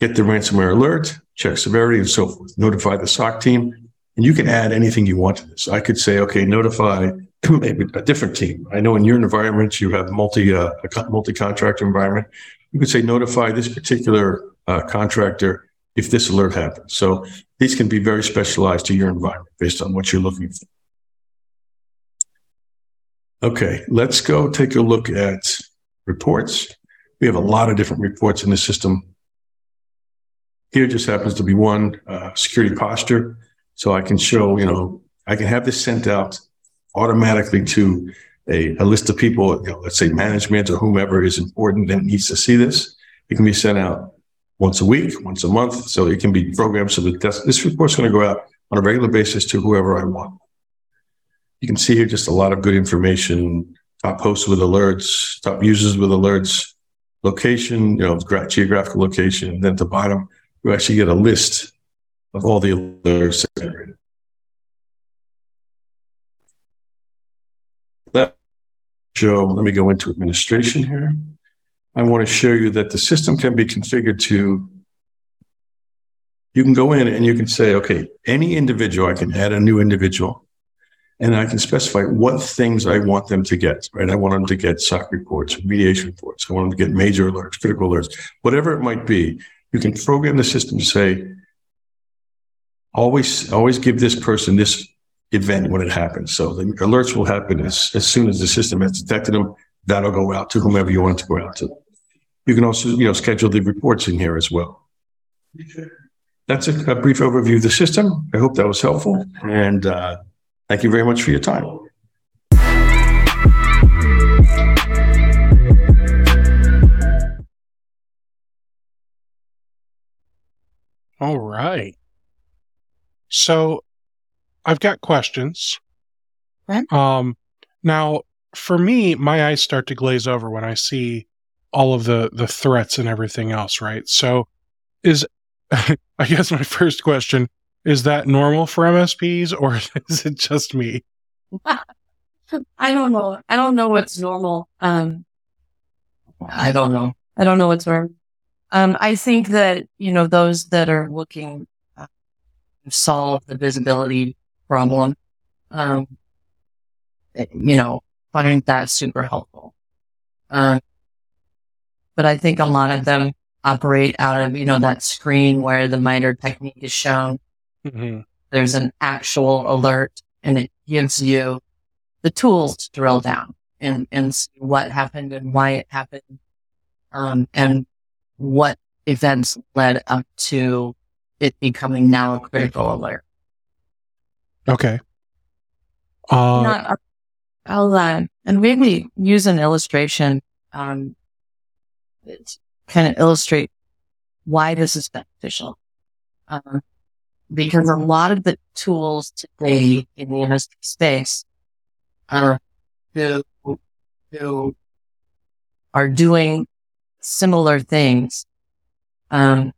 C: Get the ransomware alert, check severity, and so forth. Notify the SOC team, and you can add anything you want to this. I could say, okay, notify [LAUGHS] maybe a different team. I know in your environment you have multi uh, a multi contractor environment. You could say notify this particular uh, contractor if this alert happens. So these can be very specialized to your environment based on what you're looking for. Okay, let's go take a look at reports. We have a lot of different reports in the system. Here just happens to be one uh, security posture. So I can show, you know, I can have this sent out automatically to a, a list of people, you know, let's say management or whomever is important and needs to see this. It can be sent out once a week, once a month. So it can be programmed so that this, report's going to go out on a regular basis to whoever I want. You can see here just a lot of good information, top hosts with alerts, top users with alerts, location, you know, geographical location. And then at the bottom, you actually get a list of all the alerts generated. That let me go into administration here. I want to show you that the system can be configured to You can go in and you can say, okay, any individual, I can add a new individual and I can specify what things I want them to get, right? I want them to get SOC reports, mediation reports. I want them to get major alerts, critical alerts, whatever it might be. You can program the system to say, always, always give this person this event when it happens. So the alerts will happen as, as soon as the system has detected them. That'll go out to whomever you want to go out to. You can also, you know, schedule the reports in here as well. That's a, a brief overview of the system. I hope that was helpful. And uh, thank you very much for your time.
A: All right. So I've got questions.
B: Okay.
A: Um, now, for me, my eyes start to glaze over when I see all of the the threats and everything else. Right. So, is [LAUGHS] I guess my first question is that normal for MSPs or [LAUGHS] is it just me?
B: I don't know. I don't know what's normal. Um, I don't know. I don't know what's normal. Um, I think that, you know, those that are looking uh, to solve the visibility problem, um, eh, you know, find that super helpful. Um, but I think a lot of them operate out of, you know, that screen where the MITRE technique is shown.
A: Mm-hmm.
B: There's an actual alert and it gives you the tools to drill down and, and see what happened and why it happened. Um, and what events led up to it becoming now a critical alert.
A: Okay. Uh,
B: Not, I'll, uh, and maybe use an illustration, um, kind of illustrate why this is beneficial. Um, because a lot of the tools today in the MSP space are who, who are doing similar things, um,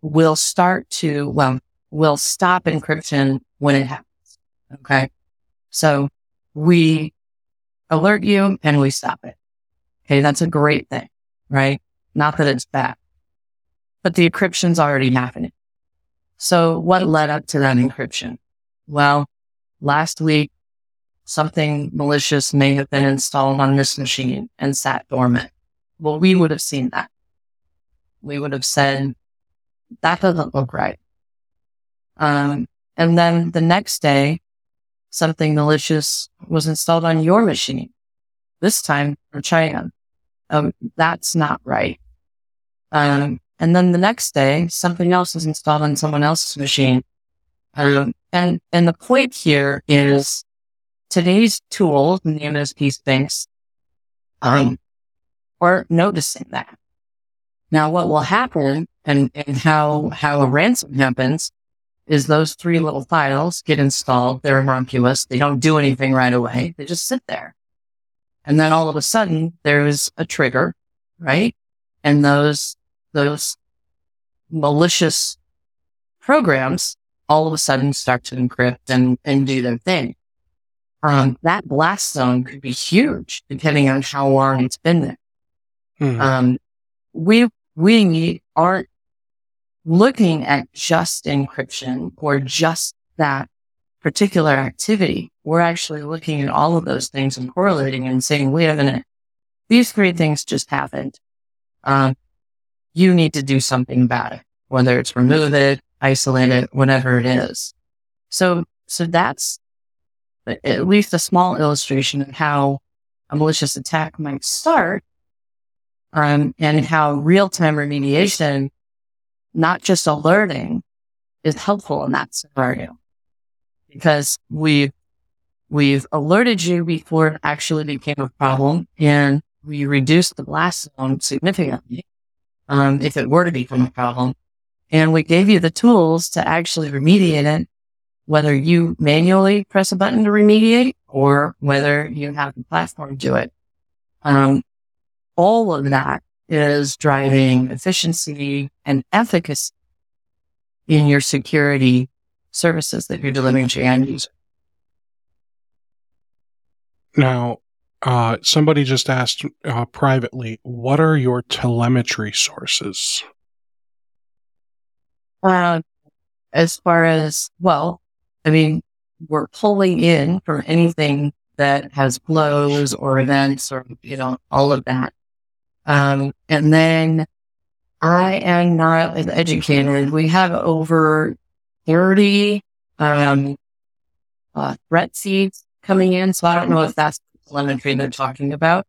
B: will start to, well, will stop encryption when it happens. Okay. So we alert you and we stop it. Okay. That's a great thing, right? Not that it's bad, but the encryption's already happening. So what led up to that encryption? Well, last week, something malicious may have been installed on this machine and sat dormant. Well, we would have seen that. We would have said, that doesn't look right. Um, and then the next day, something malicious was installed on your machine. This time from China. Um, that's not right. Um, and then the next day, something else is installed on someone else's machine. Um, and, and the point here is today's tools in the MSP space, um, are noticing that. Now, what will happen and, and how, how a ransom happens is those three little files get installed. They're innocuous. They don't do anything right away. They just sit there. And then all of a sudden there's a trigger, right? And those, those malicious programs all of a sudden start to encrypt and, and do their thing. Um, that blast zone could be huge depending on how long it's been there.
A: hmm.
B: Um, we, we aren't looking at just encryption or just that particular activity. We're actually looking at all of those things and correlating and saying, wait a minute, these three things just happened. Um, you need to do something about it, whether it's remove it, isolate it, whatever it is. So, so that's at least a small illustration of how a malicious attack might start um, and how real-time remediation, not just alerting, is helpful in that scenario because we've we've alerted you before it actually became a problem, and we reduced the blast zone significantly um, if it were to become a problem, and we gave you the tools to actually remediate it, whether you manually press a button to remediate or whether you have the platform do it. Um, all of that is driving efficiency and efficacy in your security services that you're delivering to your end user.
A: Now, uh, somebody just asked uh, privately, what are your telemetry sources?
B: Uh, as far as, well, I mean, we're pulling in for anything that has flows or events or, you know, all of that. Um, and then I am not as educated. We have over 30, um, uh, threat feeds coming in. So I don't know if that's the telemetry they're talking about.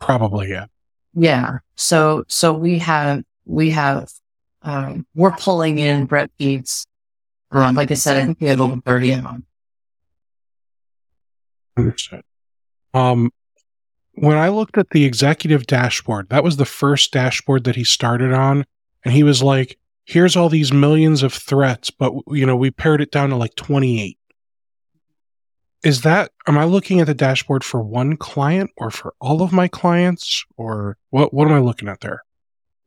A: Probably, yeah.
B: Yeah. So, so we have, we have, um, we're pulling in threat feeds. Um, like I said, I think we have over 30 of them.
A: Understood. Um, when I looked at the executive dashboard, that was the first dashboard that he started on. And he was like, here's all these millions of threats, but you know, we pared it down to like 28. Is that, am I looking at the dashboard for one client or for all of my clients or what, what am I looking at there?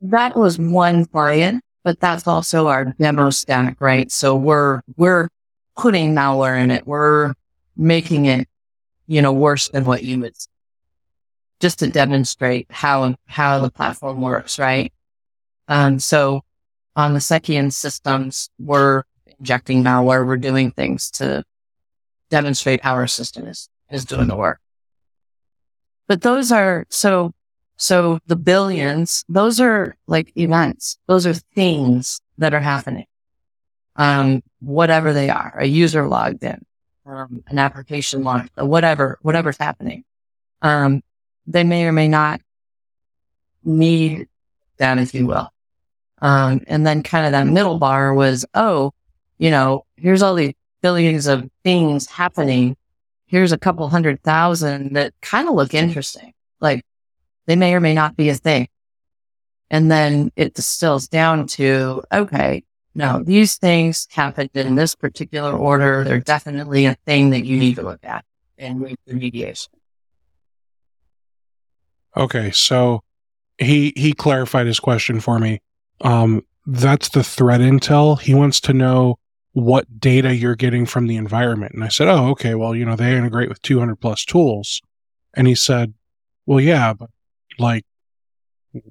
B: That was one client, but that's also our demo stack, right? So we're, we're putting malware in it. We're making it, you know, worse than what you would just to demonstrate how how the platform works, right? Um, so on the Seceon systems, we're injecting malware, we're doing things to demonstrate how our system is is doing the work. But those are so so the billions, those are like events. Those are things that are happening. Um, whatever they are, a user logged in, um, an application logged, whatever, whatever's happening. Um, they may or may not need that, if you will. Um, and then kind of that middle bar was, oh, you know, here's all these billions of things happening. Here's a couple hundred thousand that kind of look interesting. Like they may or may not be a thing. And then it distills down to, okay, no, these things happened in this particular order. They're definitely a thing that you need to look at and remediation.
A: Okay, so he he clarified his question for me. Um, that's the threat intel. He wants to know what data you're getting from the environment. And I said, "Oh, okay. Well, you know, they integrate with 200 plus tools." And he said, "Well, yeah, but like,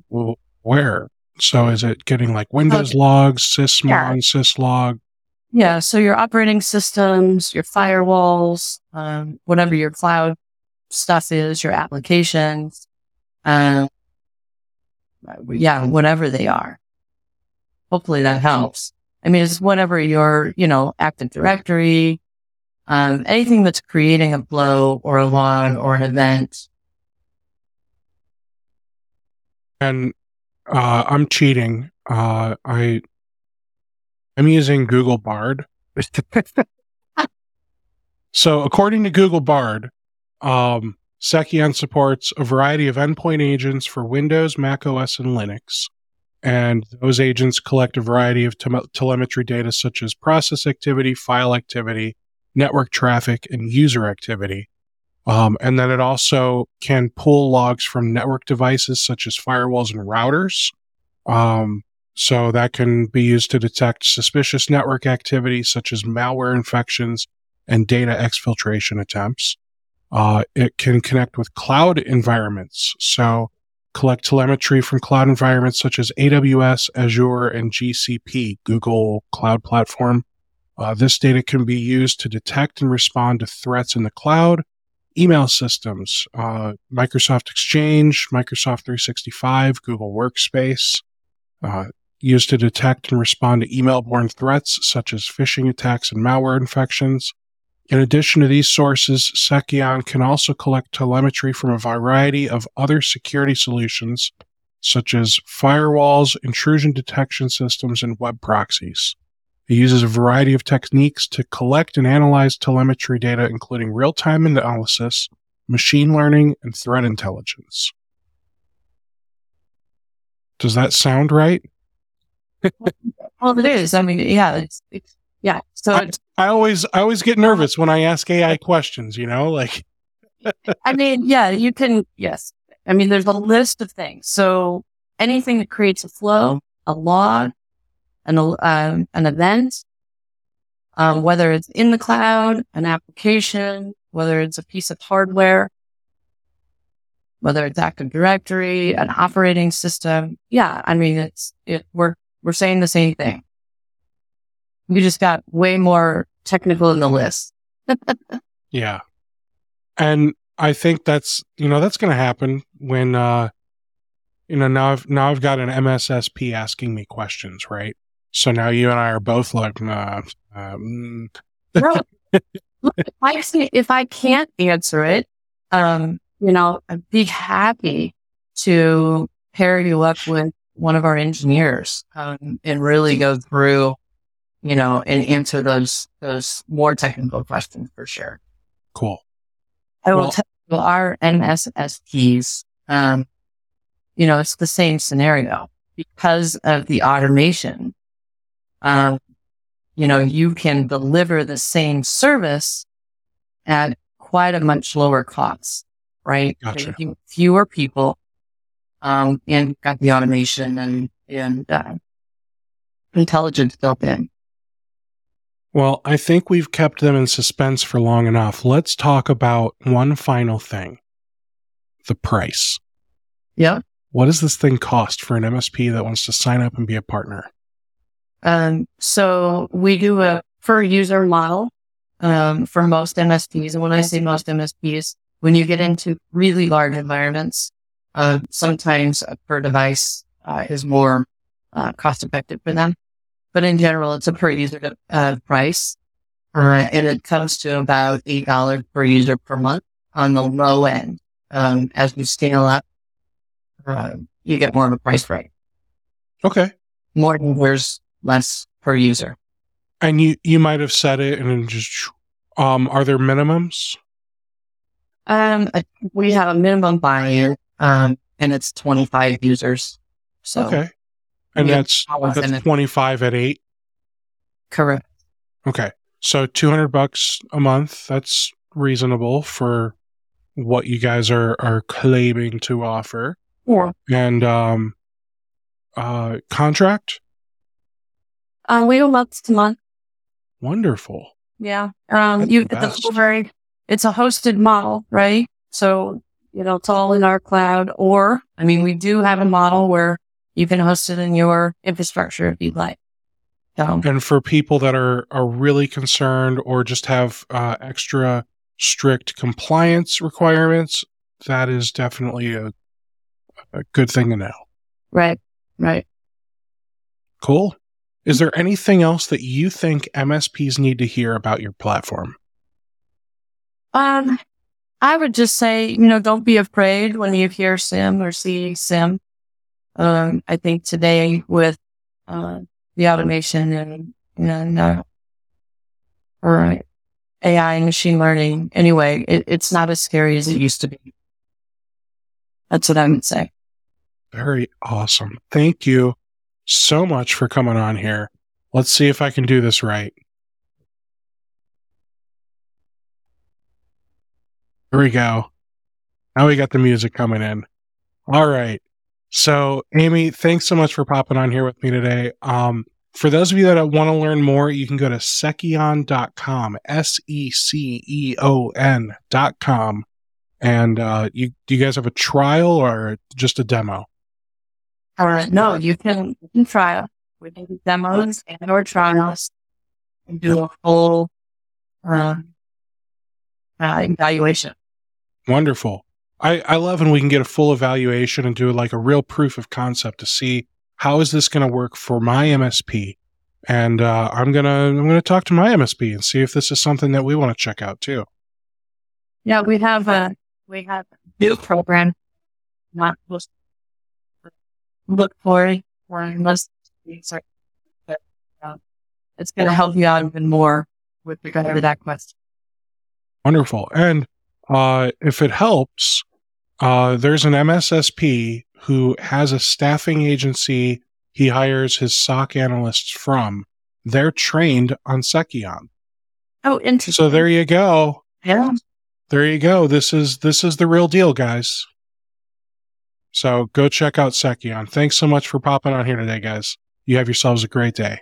A: well, where? So is it getting like Windows okay. logs, sysmon, yeah. syslog?"
B: Yeah. So your operating systems, your firewalls, um, whatever your cloud stuff is, your applications, um, yeah, whatever they are. Hopefully that helps. I mean, it's whatever your, you know, Active Directory, um, anything that's creating a flow or a log or an event.
A: And uh, I'm cheating. Uh, I I'm using Google Bard. [LAUGHS] so according to Google Bard, um, Seceon supports a variety of endpoint agents for Windows, Mac OS, and Linux. And those agents collect a variety of te- telemetry data such as process activity, file activity, network traffic, and user activity. Um, and then it also can pull logs from network devices such as firewalls and routers. Um, so that can be used to detect suspicious network activity such as malware infections and data exfiltration attempts. Uh, it can connect with cloud environments. So collect telemetry from cloud environments such as AWS, Azure, and GCP, Google Cloud Platform. Uh, this data can be used to detect and respond to threats in the cloud, email systems, uh, Microsoft Exchange, Microsoft 365, Google Workspace, uh, used to detect and respond to email borne threats such as phishing attacks and malware infections, in addition to these sources, Seceon can also collect telemetry from a variety of other security solutions, such as firewalls, intrusion detection systems, and web proxies. It uses a variety of techniques to collect and analyze telemetry data, including real time analysis, machine learning, and threat intelligence. Does that sound right? [LAUGHS]
B: well, it is. I mean, yeah, it's, it's yeah. So
A: I, I always I always get nervous when I ask AI questions, you know, like [LAUGHS]
B: I mean, yeah, you can yes. I mean, there's a list of things. So anything that creates a flow, a log, an um, an event, um, whether it's in the cloud, an application, whether it's a piece of hardware, whether it's Active Directory, an operating system. Yeah, I mean, it's it. We're we're saying the same thing. We just got way more technical in the list. [LAUGHS]
A: yeah, and I think that's you know that's going to happen when uh you know now I've now I've got an MSSP asking me questions, right? So now you and I are both like, nah, um, [LAUGHS]
B: Look, if I, if I can't answer it, um, you know, I'd be happy to pair you up with one of our engineers um, and really go through, you know, and answer those those more technical questions for sure.
A: Cool.
B: I will well, tell you our MSSPs, um, you know, it's the same scenario because of the automation. Um, you know, you can deliver the same service at quite a much lower cost, right?
A: Gotcha.
B: Fewer people, um, and got the automation and, and, uh, intelligence built in.
A: Well, I think we've kept them in suspense for long enough. Let's talk about one final thing the price.
B: Yeah.
A: What does this thing cost for an MSP that wants to sign up and be a partner?
B: Um, so we do a per user model um, for most MSPs. And when I say most MSPs, when you get into really large environments, uh, sometimes a per device uh, is more uh, cost effective for them. But in general, it's a per user uh, price. Uh, and it comes to about $8 per user per month on the low end. Um, as we scale up, uh, you get more of a price break.
A: Okay.
B: More than there's less per user.
A: And you you might have said it, and just um, are there minimums?
B: Um, we have a minimum buy-in, um, and it's twenty five users. So
A: okay, and that's that's twenty five at eight.
B: Correct.
A: Okay, so two hundred bucks a month. That's reasonable for what you guys are are claiming to offer.
B: Yeah.
A: And um, uh, contract.
B: Um, we go month to month.
A: Wonderful.
B: Yeah. Um, That's you, the very, it's a hosted model, right? So, you know, it's all in our cloud or, I mean, we do have a model where you can host it in your infrastructure if you'd like.
A: So. And for people that are, are really concerned or just have uh, extra strict compliance requirements, that is definitely a, a good thing to know.
B: Right. Right.
A: Cool. Is there anything else that you think MSPs need to hear about your platform?
B: Um, I would just say, you know, don't be afraid when you hear SIEM or see SIEM. Um, I think today with uh, the automation and, and uh, or AI and machine learning, anyway, it, it's not as scary as it used to be. That's what I would say.
A: Very awesome. Thank you so much for coming on here. Let's see if I can do this right. Here we go. Now we got the music coming in. All right. So, Amy, thanks so much for popping on here with me today. Um, for those of you that want to learn more, you can go to Seceon.com, S E C E O N.com. And uh, you, do you guys have a trial or just a demo?
B: Or no, you can, you can try. We can do demos and or trials and do a full uh, uh, evaluation.
A: Wonderful. I, I love when we can get a full evaluation and do like a real proof of concept to see how is this going to work for my MSP. And uh, I'm gonna I'm gonna talk to my MSP and see if this is something that we want to check out too.
B: Yeah, we have a we have a new program. Not look for or unless but, uh, it's going to help you out even more with regard to that question.
A: Wonderful. And uh, if it helps, uh, there's an MSSP who has a staffing agency he hires his SOC analysts from. They're trained on Seceon.
B: Oh, interesting.
A: So there you go.
B: Yeah.
A: There you go. This is this is the real deal, guys. So go check out Seceon. Thanks so much for popping on here today, guys. You have yourselves a great day.